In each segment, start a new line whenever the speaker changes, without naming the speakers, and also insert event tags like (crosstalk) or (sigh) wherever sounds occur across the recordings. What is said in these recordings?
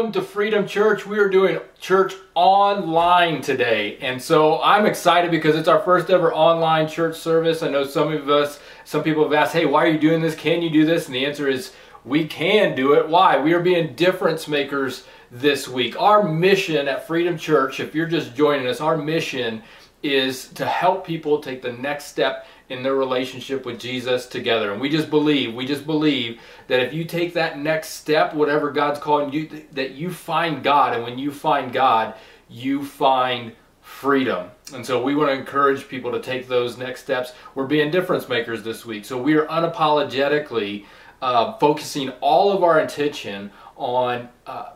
Welcome to Freedom Church. We are doing church online today. And so I'm excited because it's our first ever online church service. I know some of us, some people have asked, hey, why are you doing this? Can you do this? And the answer is we can do it. Why? We are being difference makers this week. Our mission at Freedom Church, if you're just joining us, our mission is to help people take the next step in their relationship with Jesus together. And we just believe, we just believe that if you take that next step, whatever God's calling you, that you find God. And when you find God, you find freedom. And so we want to encourage people to take those next steps. We're being difference makers this week. So we are unapologetically uh, focusing all of our attention on uh,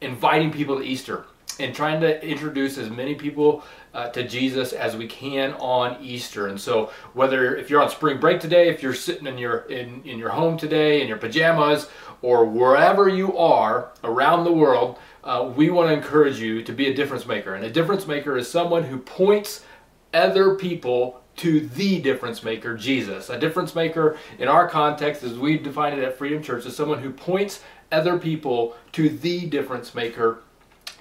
inviting people to Easter and trying to introduce as many people uh, to Jesus as we can on Easter. And so, whether if you're on spring break today, if you're sitting in your in, in your home today in your pajamas, or wherever you are around the world, uh, we want to encourage you to be a difference maker. And a difference maker is someone who points other people to the difference maker, Jesus. A difference maker, in our context, as we define it at Freedom Church, is someone who points other people to the difference maker,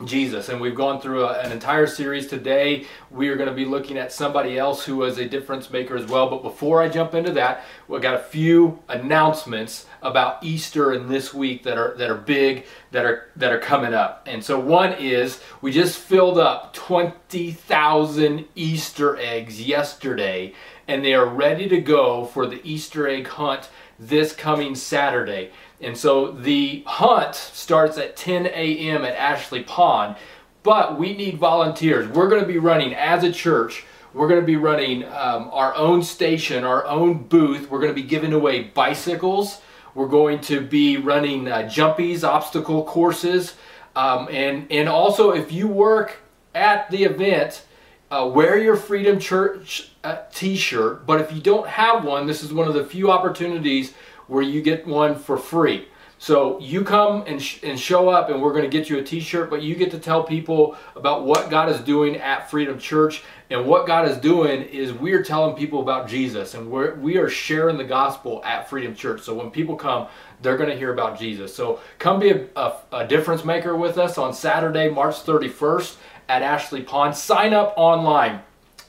Jesus. And we've gone through a, an entire series today. We are going to be looking at somebody else who was a difference maker as well. But before I jump into that, we've got a few announcements about Easter and this week that are that are big that are that are coming up. And so one is we just filled up 20,000 Easter eggs yesterday and they are ready to go for the Easter egg hunt this coming Saturday. And so the hunt starts at 10 a.m. at Ashley Pond, but we need volunteers. We're going to be running as a church. We're going to be running um, our own station, our own booth. We're going to be giving away bicycles. We're going to be running uh, jumpies, obstacle courses. Um, and, and also, if you work at the event, uh, wear your Freedom Church uh, t shirt. But if you don't have one, this is one of the few opportunities where you get one for free. So you come and, sh and show up and we're going to get you a t-shirt, but you get to tell people about what God is doing at Freedom Church. And what God is doing is we're telling people about Jesus and we're, we are sharing the gospel at Freedom Church. So when people come, they're going to hear about Jesus. So come be a, a, a difference maker with us on Saturday, March 31st at Ashley Pond. Sign up online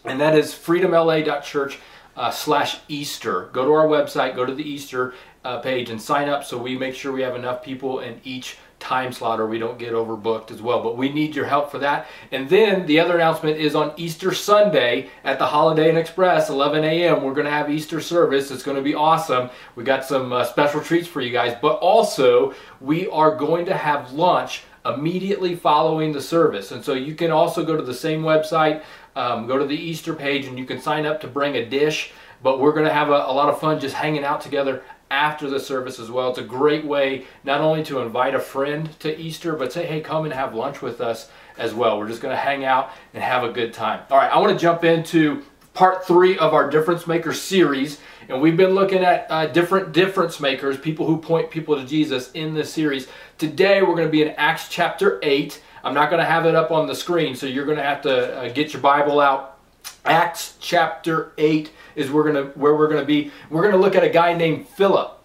and that is freedomla.church uh, slash Easter. Go to our website, go to the Easter uh, page and sign up so we make sure we have enough people in each time slot or we don't get overbooked as well. But we need your help for that. And then the other announcement is on Easter Sunday at the Holiday Inn Express, 11 a.m. We're going to have Easter service. It's going to be awesome. We got some uh, special treats for you guys. But also, we are going to have lunch immediately following the service. And so you can also go to the same website, um, go to the Easter page, and you can sign up to bring a dish. But we're going to have a, a lot of fun just hanging out together after the service as well. It's a great way not only to invite a friend to Easter, but say, hey, come and have lunch with us as well. We're just going to hang out and have a good time. All right, I want to jump into part three of our Difference Maker series. And we've been looking at uh, different difference makers, people who point people to Jesus in this series. Today we're going to be in Acts chapter 8. I'm not going to have it up on the screen, so you're going to have to uh, get your Bible out. Acts chapter 8 is we're gonna, where we're going to be. We're going to look at a guy named Philip.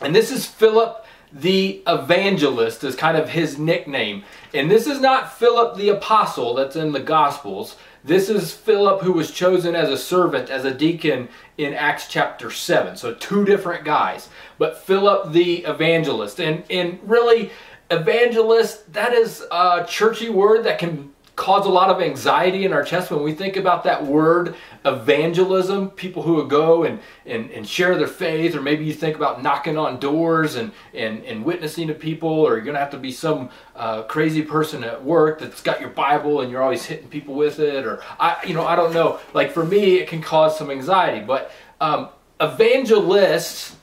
And this is Philip the evangelist is kind of his nickname. And this is not Philip the apostle that's in the Gospels. This is Philip who was chosen as a servant, as a deacon in Acts chapter 7. So two different guys. But Philip the evangelist. And, and really, evangelist, that is a churchy word that can cause a lot of anxiety in our chest. When we think about that word evangelism people who would go and, and, and share their faith or maybe you think about knocking on doors and, and, and witnessing to people or you're going to have to be some uh, crazy person at work that's got your bible and you're always hitting people with it or i you know i don't know. Like for me it can cause some anxiety. But um, evangelists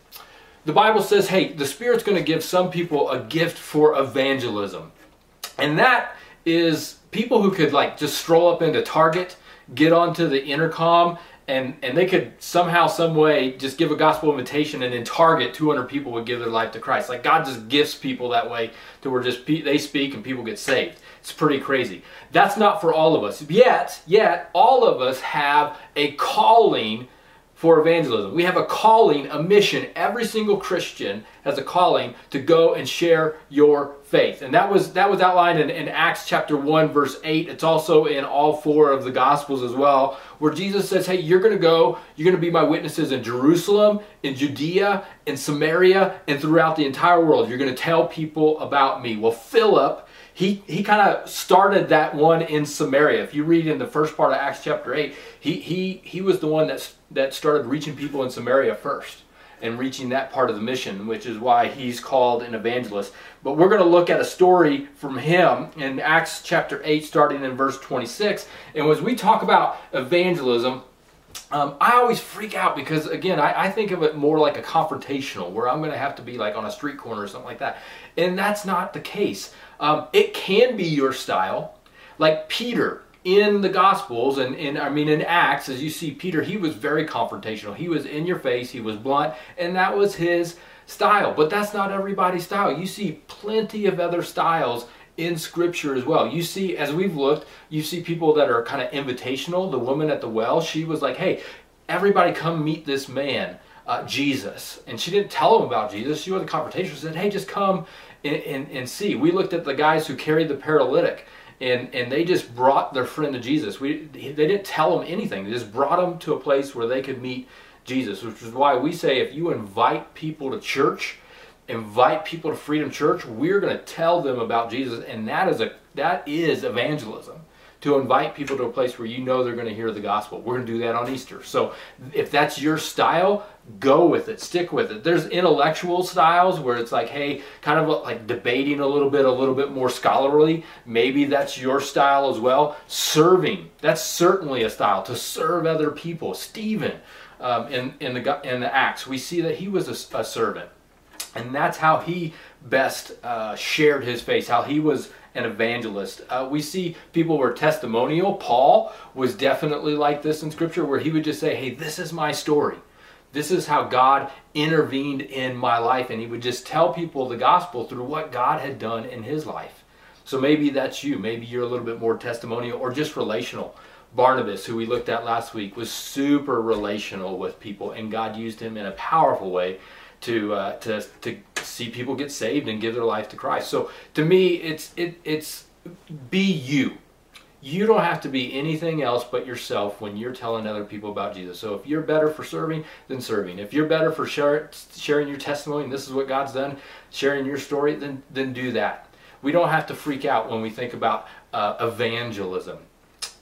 the bible says hey the spirit's going to give some people a gift for evangelism. And that is people who could like just stroll up into Target, get onto the intercom, and and they could somehow, some way, just give a gospel invitation, and in Target, 200 people would give their life to Christ. Like God just gifts people that way to where just they speak and people get saved. It's pretty crazy. That's not for all of us. Yet, yet, all of us have a calling for evangelism. We have a calling, a mission. Every single Christian has a calling to go and share your faith. And that was that was outlined in, in Acts chapter 1, verse 8. It's also in all four of the gospels as well, where Jesus says, Hey, you're gonna go, you're gonna be my witnesses in Jerusalem, in Judea, in Samaria, and throughout the entire world. You're gonna tell people about me. Well, Philip he, he kind of started that one in Samaria. If you read in the first part of Acts chapter 8, he, he, he was the one that's, that started reaching people in Samaria first and reaching that part of the mission, which is why he's called an evangelist. But we're going to look at a story from him in Acts chapter 8, starting in verse 26. And as we talk about evangelism, um, I always freak out because, again, I, I, think of it more like a confrontational, where I'm going to have to be like on a street corner or something like that. And that's not the case. Um, it can be your style. Like Peter in the Gospels and in, I mean, in Acts, as you see Peter, he was very confrontational. He was in your face, he was blunt, and that was his style. But that's not everybody's style. You see plenty of other styles in scripture as well. You see, as we've looked, you see people that are kind of invitational. The woman at the well, she was like, hey, everybody come meet this man, uh, Jesus. And she didn't tell him about Jesus. She wasn't confrontational. She said, hey, just come and, and, and see. We looked at the guys who carried the paralytic. And, and they just brought their friend to Jesus. We, they didn't tell them anything. They just brought them to a place where they could meet Jesus, which is why we say if you invite people to church, invite people to Freedom Church, we're going to tell them about Jesus, and that is a that is evangelism. To invite people to a place where you know they're going to hear the gospel. We're going to do that on Easter. So if that's your style, go with it, stick with it. There's intellectual styles where it's like, hey, kind of like debating a little bit, a little bit more scholarly. Maybe that's your style as well. Serving, that's certainly a style to serve other people. Stephen, um, in in the in the Acts, we see that he was a, a servant. And that's how he best uh, shared his faith, how he was an evangelist. Uh, we see people were testimonial. Paul was definitely like this in Scripture, where he would just say, Hey, this is my story. This is how God intervened in my life. And he would just tell people the gospel through what God had done in his life. So maybe that's you. Maybe you're a little bit more testimonial or just relational. Barnabas, who we looked at last week, was super relational with people, and God used him in a powerful way to uh, to to see people get saved and give their life to Christ. So to me, it's it it's be you. You don't have to be anything else but yourself when you're telling other people about Jesus. So if you're better for serving, then serving. If you're better for share, sharing your testimony, and this is what God's done, sharing your story, then then do that. We don't have to freak out when we think about uh, evangelism.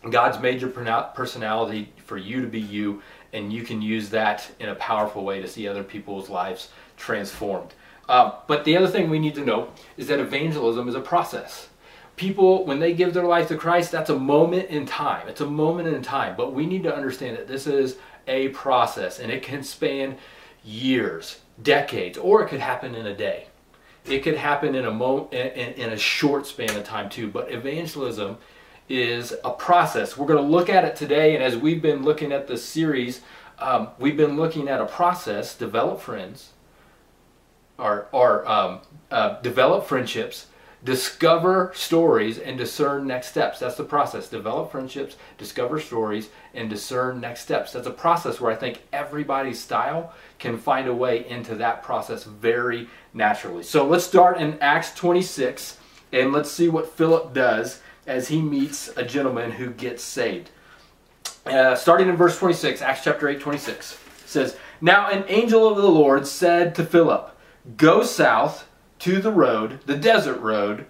God's made your personality for you to be you, and you can use that in a powerful way to see other people's lives transformed. Uh, but the other thing we need to know is that evangelism is a process. People, when they give their life to Christ, that's a moment in time. It's a moment in time. But we need to understand that this is a process and it can span years, decades, or it could happen in a day. It could happen in a mo- in, in a short span of time too. But evangelism is a process. We're going to look at it today, and as we've been looking at this series, um, we've been looking at a process: develop friends, or or um, uh, develop friendships, discover stories, and discern next steps. That's the process. Develop friendships, discover stories, and discern next steps. That's a process where I think everybody's style can find a way into that process very naturally. So let's start in Acts 26, and let's see what Philip does as he meets a gentleman who gets saved. Uh, starting in verse 26, Acts chapter 8, 26, says, Now an angel of the Lord said to Philip, Go south to the road, the desert road,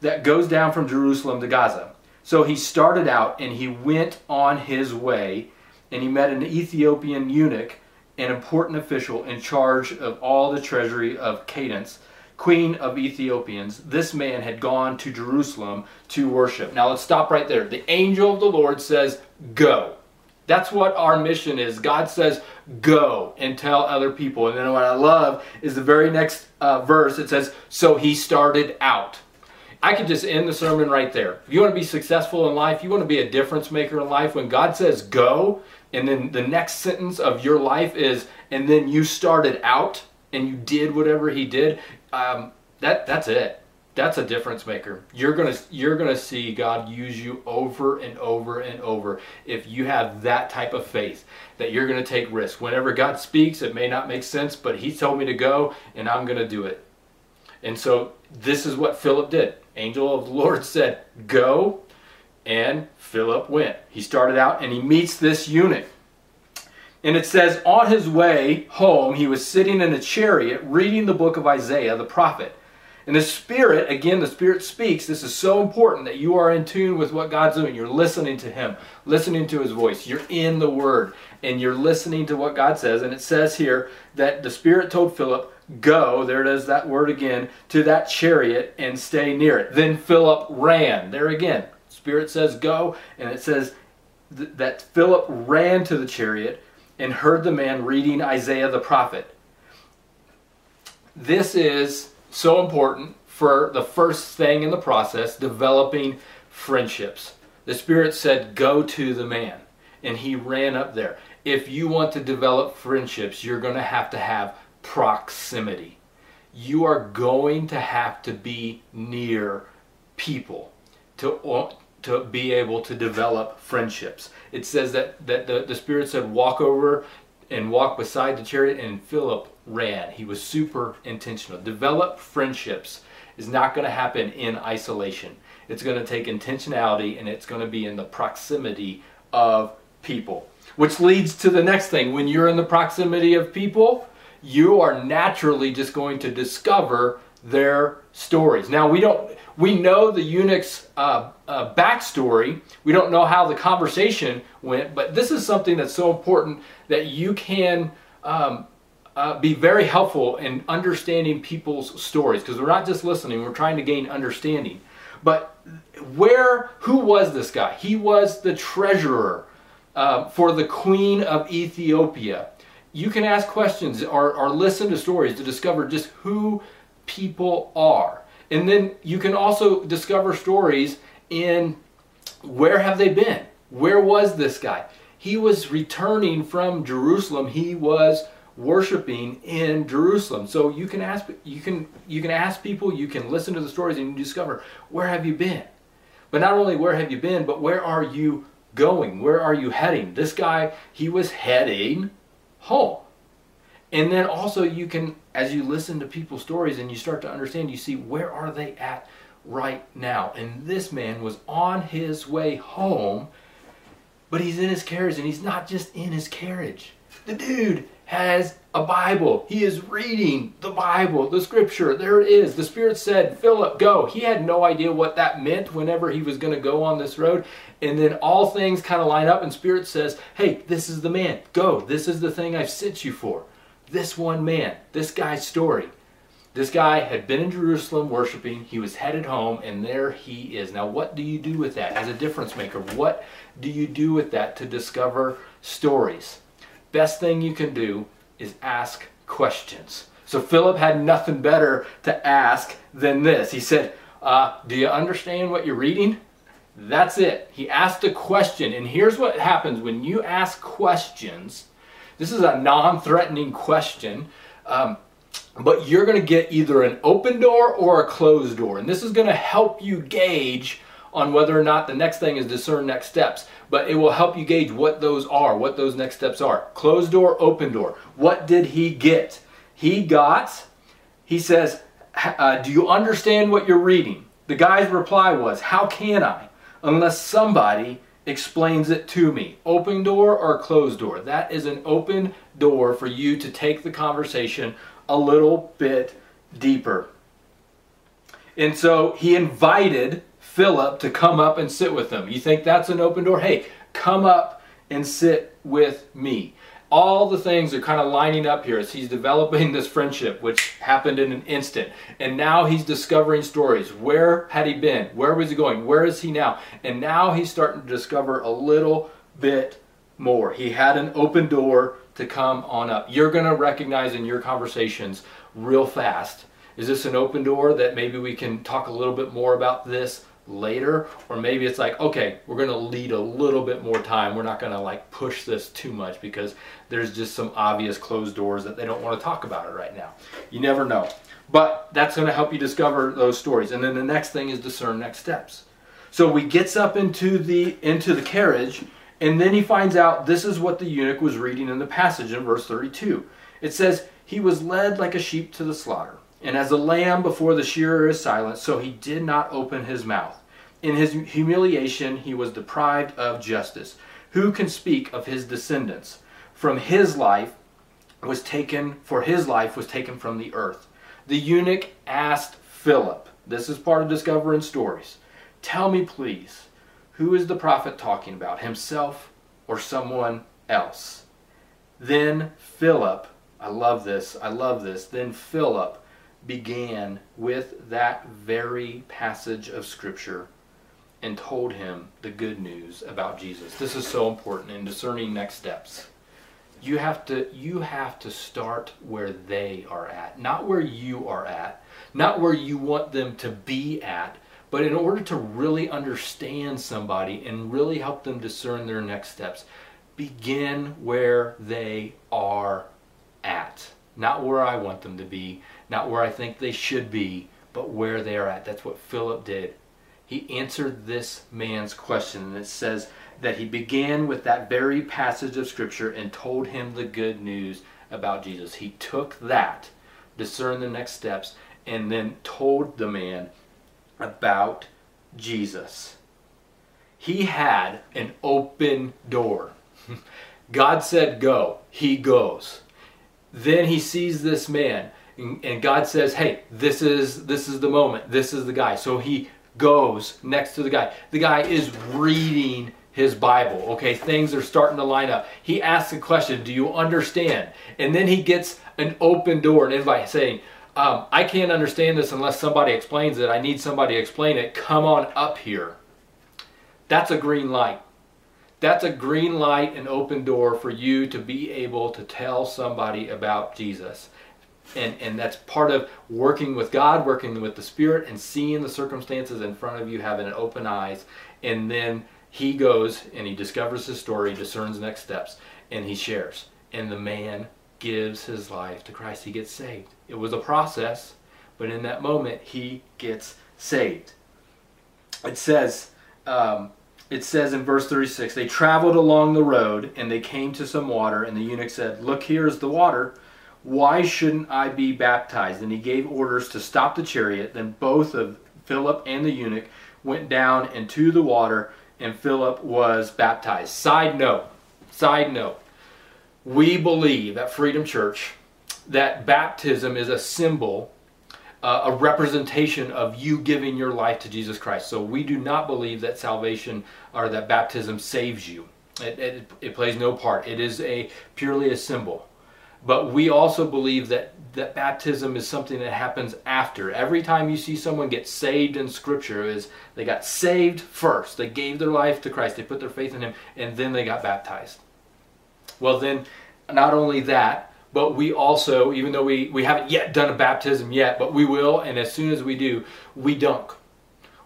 that goes down from Jerusalem to Gaza. So he started out and he went on his way, and he met an Ethiopian eunuch, an important official in charge of all the treasury of Candace queen of Ethiopians, this man had gone to Jerusalem to worship. Now let's stop right there. The angel of the Lord says, Go. That's what our mission is. God says, Go and tell other people. And then what I love is the very next uh, verse. It says, So he started out. I could just end the sermon right there. If you want to be successful in life, you want to be a difference maker in life, when God says go, and then the next sentence of your life is, and then you started out and you did whatever he did, um, that that's it. that's a difference maker. You're gonna you're gonna see God use you over and over and over if you have that type of faith that you're gonna take risks. Whenever God speaks, it may not make sense, but He told me to go, and I'm gonna do it. And so this is what Philip did. Angel of the Lord (laughs) said, "Go," and Philip went. He started out and he meets this eunuch. And it says, on his way home, he was sitting in a chariot reading the book of Isaiah the prophet. And the Spirit, again, the Spirit speaks. This is so important that you are in tune with what God's doing. You're listening to Him, listening to His voice. You're in the Word, and you're listening to what God says. And it says here that the Spirit told Philip, Go, there it is, that word again, to that chariot and stay near it. Then Philip ran. There again, Spirit says, Go, and it says th- that Philip ran to the chariot and heard the man reading Isaiah the prophet. This is so important for the first thing in the process, developing friendships. The Spirit said, Go to the man. And he ran up there. If you want to develop friendships, you're going to have to have proximity. You are going to have to be near people to, to be able to develop friendships. It says that, that the, the Spirit said, Walk over and walk beside the chariot, and Philip ran. He was super intentional. Develop friendships is not going to happen in isolation. It's going to take intentionality and it's going to be in the proximity of people. Which leads to the next thing. When you're in the proximity of people, you are naturally just going to discover their stories. Now we don't we know the eunuch's uh, uh, backstory. We don't know how the conversation went, but this is something that's so important that you can um, uh, be very helpful in understanding people's stories because we're not just listening; we're trying to gain understanding. But where, who was this guy? He was the treasurer uh, for the queen of Ethiopia. You can ask questions or, or listen to stories to discover just who people are. And then you can also discover stories in where have they been? Where was this guy? He was returning from Jerusalem. He was worshiping in Jerusalem. So you can ask you can you can ask people, you can listen to the stories and you discover where have you been? But not only where have you been, but where are you going? Where are you heading? This guy, he was heading home. And then also you can, as you listen to people's stories and you start to understand, you see where are they at right now. And this man was on his way home, but he's in his carriage and he's not just in his carriage. The dude has a Bible. He is reading the Bible, the scripture. There it is. The Spirit said, Philip, go. He had no idea what that meant whenever he was going to go on this road. And then all things kind of line up, and Spirit says, hey, this is the man. Go. This is the thing I've sent you for this one man, this guy's story. This guy had been in Jerusalem worshiping, he was headed home, and there he is. Now, what do you do with that as a difference maker? What do you do with that to discover stories? Best thing you can do is ask questions. So, Philip had nothing better to ask than this. He said, uh, Do you understand what you're reading? That's it. He asked a question, and here's what happens when you ask questions this is a non-threatening question. Um, but you're going to get either an open door or a closed door. And this is going to help you gauge on whether or not the next thing is discern next steps. But it will help you gauge what those are, what those next steps are. Closed door, open door. What did he get? He got, he says, uh, Do you understand what you're reading? The guy's reply was, How can I? Unless somebody explains it to me. Open door or closed door? That is an open door for you to take the conversation a little bit deeper. And so he invited Philip to come up and sit with him. You think that's an open door? Hey, come up and sit with me all the things are kind of lining up here as he's developing this friendship, which happened in an instant. And now he's discovering stories. Where had he been? Where was he going? Where is he now? And now he's starting to discover a little bit more. He had an open door to come on up. You're going to recognize in your conversations real fast is this an open door that maybe we can talk a little bit more about this later or maybe it's like okay we're going to lead a little bit more time. We're not going to like push this too much because there's just some obvious closed doors that they don't want to talk about it right now. You never know. But that's going to help you discover those stories. And then the next thing is discern next steps. So he gets up into the into the carriage and then he finds out this is what the eunuch was reading in the passage in verse 32 it says he was led like a sheep to the slaughter and as a lamb before the shearer is silent, so he did not open his mouth. In his humiliation, he was deprived of justice. Who can speak of his descendants? From his life was taken, for his life was taken from the earth. The eunuch asked Philip, this is part of discovering stories, tell me please, who is the prophet talking about, himself or someone else? Then Philip, I love this, I love this, then Philip began with that very passage of Scripture and told him the good news about Jesus. This is so important in discerning next steps. You have to you have to start where they are at, not where you are at, not where you want them to be at, but in order to really understand somebody and really help them discern their next steps, begin where they are at, not where I want them to be, not where I think they should be, but where they are at. That's what Philip did. He answered this man's question, and it says that he began with that very passage of Scripture and told him the good news about Jesus. He took that, discerned the next steps, and then told the man about Jesus. He had an open door. (laughs) God said, Go. He goes. Then he sees this man and God says, "Hey, this is this is the moment. This is the guy." So he goes next to the guy. The guy is reading his Bible. Okay, things are starting to line up. He asks a question, "Do you understand?" And then he gets an open door, an invite saying, um, "I can't understand this unless somebody explains it. I need somebody to explain it. Come on up here." That's a green light. That's a green light and open door for you to be able to tell somebody about Jesus and and that's part of working with God, working with the Spirit, and seeing the circumstances in front of you, having an open eyes, and then he goes and he discovers his story, discerns next steps, and he shares. And the man gives his life to Christ. He gets saved. It was a process, but in that moment, he gets saved. It says, um, it says in verse 36, they traveled along the road and they came to some water, and the eunuch said, Look, here is the water why shouldn't I be baptized? And he gave orders to stop the chariot. Then both of Philip and the eunuch went down into the water, and Philip was baptized. Side note, side note, we believe at Freedom Church that baptism is a symbol, uh, a representation of you giving your life to Jesus Christ. So we do not believe that salvation or that baptism saves you. It, it, it plays no part. It is a purely a symbol. But we also believe that, that baptism is something that happens after. Every time you see someone get saved in Scripture, is they got saved first. They gave their life to Christ. They put their faith in Him, and then they got baptized. Well, then, not only that, but we also, even though we, we haven't yet done a baptism yet, but we will, and as soon as we do, we dunk.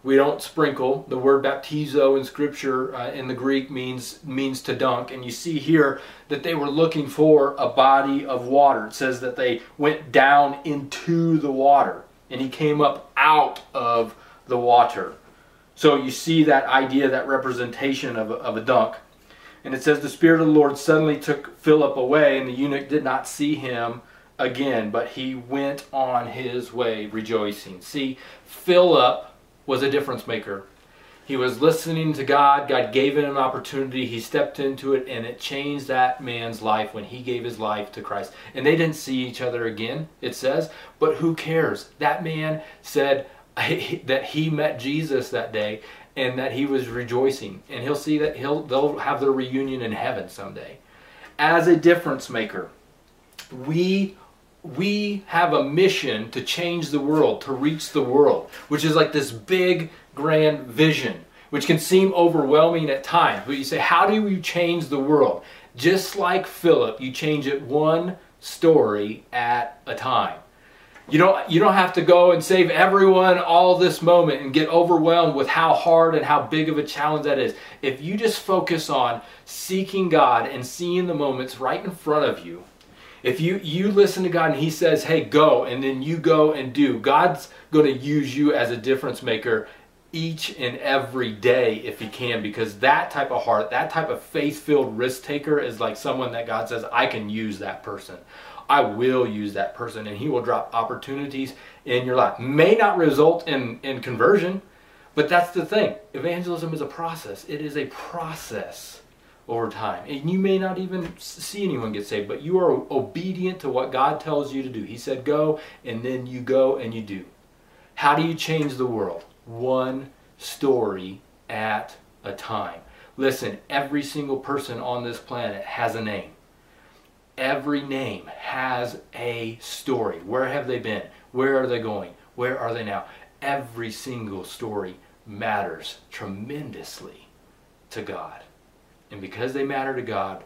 We don't sprinkle. The word baptizo in Scripture uh, in the Greek means means to dunk, and you see here that they were looking for a body of water. It says that they went down into the water, and he came up out of the water. So you see that idea, that representation of a, of a dunk. And it says the Spirit of the Lord suddenly took Philip away, and the eunuch did not see him again, but he went on his way rejoicing. See, Philip was a difference maker. He was listening to God. God gave him an opportunity. He stepped into it, and it changed that man's life when he gave his life to Christ. And they didn't see each other again, it says, but who cares? That man said (laughs) that he met Jesus that day and that he was rejoicing. And he'll see that he'll they'll have their reunion in heaven someday. As a difference maker, we we have a mission to change the world, to reach the world, which is like this big, grand vision, which can seem overwhelming at times. But you say, how do you change the world? Just like Philip, you change it one story at a time. You don't, you don't have to go and save everyone all this moment and get overwhelmed with how hard and how big of a challenge that is. If you just focus on seeking God and seeing the moments right in front of you, if you, you listen to God and He says, hey, go, and then you go and do, God's going to use you as a difference maker each and every day if He can, because that type of heart, that type of faith filled risk taker is like someone that God says, I can use that person. I will use that person and he will drop opportunities in your life. May not result in, in conversion, but that's the thing. Evangelism is a process. It is a process over time. And you may not even see anyone get saved, but you are obedient to what God tells you to do. He said go, and then you go and you do. How do you change the world? One story at a time. Listen, every single person on this planet has a name. Every name has a story. Where have they been? Where are they going? Where are they now? Every single story matters tremendously to God. And because they matter to God,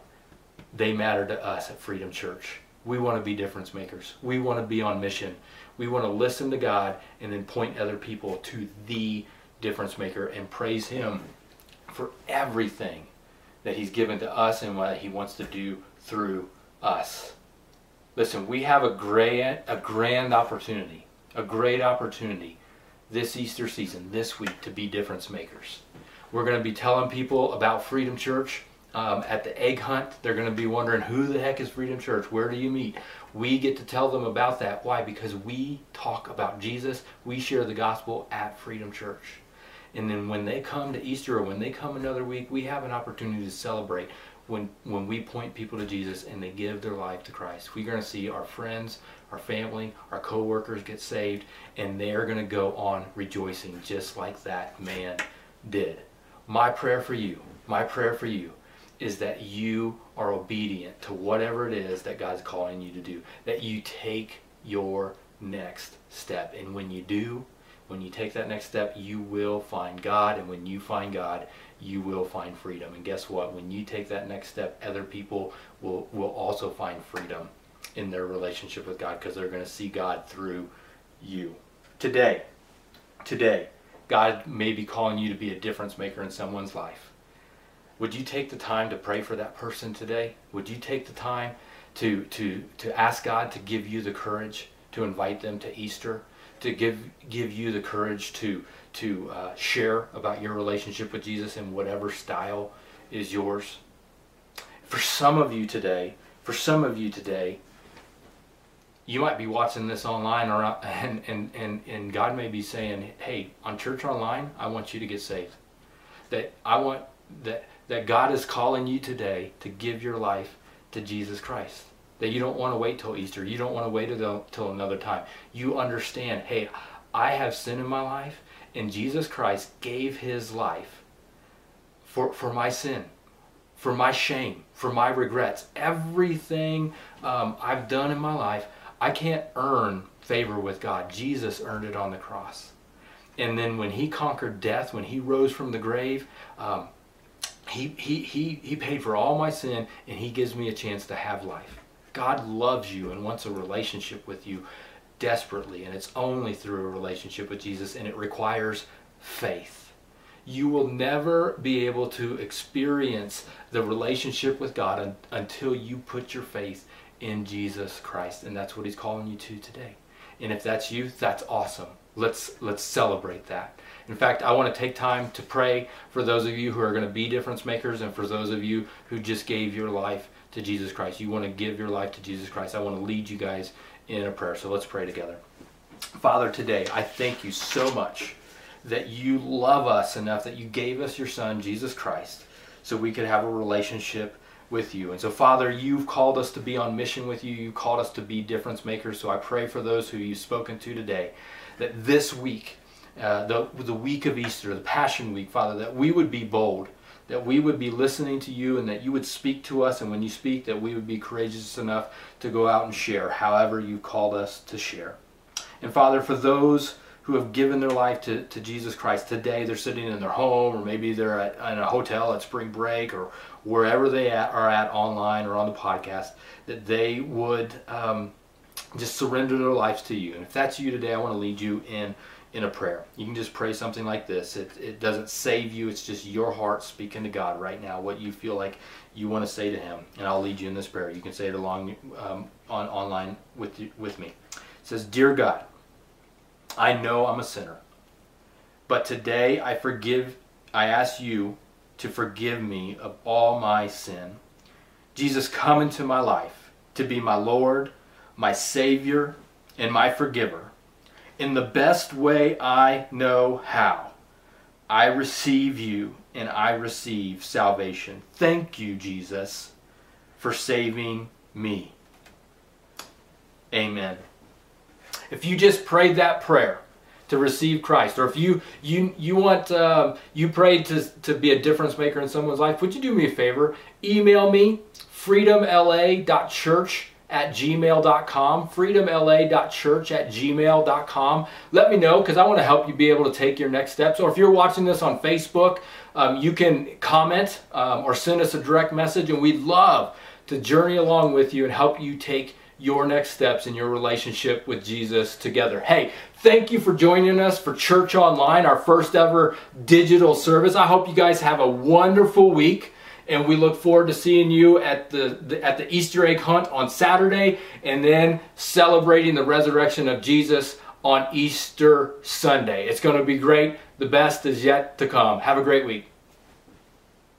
they matter to us at Freedom Church. We want to be difference makers. We want to be on mission. We want to listen to God and then point other people to the difference maker and praise Him for everything that He's given to us and what He wants to do through us. Listen, we have a grand, a grand opportunity, a great opportunity this Easter season, this week, to be difference makers. We're going to be telling people about Freedom Church um, at the egg hunt. They're going to be wondering who the heck is Freedom Church? Where do you meet? We get to tell them about that. Why? Because we talk about Jesus. We share the gospel at Freedom Church. And then when they come to Easter or when they come another week, we have an opportunity to celebrate when when we point people to Jesus and they give their life to Christ. We're going to see our friends, our family, our co-workers get saved and they're going to go on rejoicing just like that man did. My prayer for you, my prayer for you is that you are obedient to whatever it is that God's calling you to do. That you take your next step. And when you do, when you take that next step, you will find God. And when you find God, you will find freedom. And guess what? When you take that next step, other people will, will also find freedom in their relationship with God because they're going to see God through you. Today, today, God may be calling you to be a difference maker in someone's life. Would you take the time to pray for that person today? Would you take the time to, to, to ask God to give you the courage to invite them to Easter? To give, give you the courage to, to uh, share about your relationship with Jesus in whatever style is yours. For some of you today, for some of you today, you might be watching this online or and, and, and, and God may be saying, hey, on church online, I want you to get saved. That I want that that God is calling you today to give your life to Jesus Christ. That you don't want to wait till Easter. You don't want to wait until, till another time. You understand, hey, I have sin in my life and Jesus Christ gave his life for, for my sin, for my shame, for my regrets. Everything um, I've done in my life, I can't earn favor with God. Jesus earned it on the cross. And then when he conquered death, when he rose from the grave, um, he, he, he, he paid for all my sin and he gives me a chance to have life. God loves you and wants a relationship with you desperately, and it's only through a relationship with Jesus, and it requires faith. You will never be able to experience the relationship with God un- until you put your faith in Jesus Christ, and that's what He's calling you to today. And if that's you, that's awesome. Let's let's celebrate that. In fact, I want to take time to pray for those of you who are going to be difference makers, and for those of you who just gave your life to Jesus Christ. You want to give your life to Jesus Christ. I want to lead you guys in a prayer. So let's pray together. Father, today I thank you so much that you love us enough that you gave us your Son, Jesus Christ, so we could have a relationship with you. And so, Father, you've called us to be on mission with you. You called us to be difference makers. So I pray for those who you've spoken to today that this week, uh, the, the week of Easter, the Passion Week, Father, that we would be bold that we would be listening to you and that you would speak to us and when you speak that we would be courageous enough to go out and share however you've called us to share and father for those who have given their life to, to jesus christ today they're sitting in their home or maybe they're at, in a hotel at spring break or wherever they are at online or on the podcast that they would um, just surrender their lives to you. And if that's you today, I want to lead you in in a prayer. You can just pray something like this. It, it doesn't save you. It's just your heart speaking to God right now, what you feel like you want to say to him. And I'll lead you in this prayer. You can say it along um, on online with, with me. It says, Dear God, I know I'm a sinner. But today I forgive, I ask you to forgive me of all my sin. Jesus, come into my life to be my Lord, my Savior, and my forgiver. In the best way I know how, I receive you and I receive salvation. Thank you, Jesus, for saving me. Amen. If you just prayed that prayer, to receive Christ, or if you you you want uh, you prayed to to be a difference maker in someone's life, would you do me a favor? Email me freedomla.church at gmail.com, freedomla.church at gmail.com. Let me know because I want to help you be able to take your next steps. Or if you're watching this on Facebook, um, you can comment um, or send us a direct message, and we'd love to journey along with you and help you take your next steps in your relationship with Jesus together. Hey, thank you for joining us for Church Online, our first ever digital service. I hope you guys have a wonderful week and we look forward to seeing you at the, the, at the Easter egg hunt on Saturday and then celebrating the resurrection of Jesus on Easter Sunday. It's going to be great. The best is yet to come. Have a great week.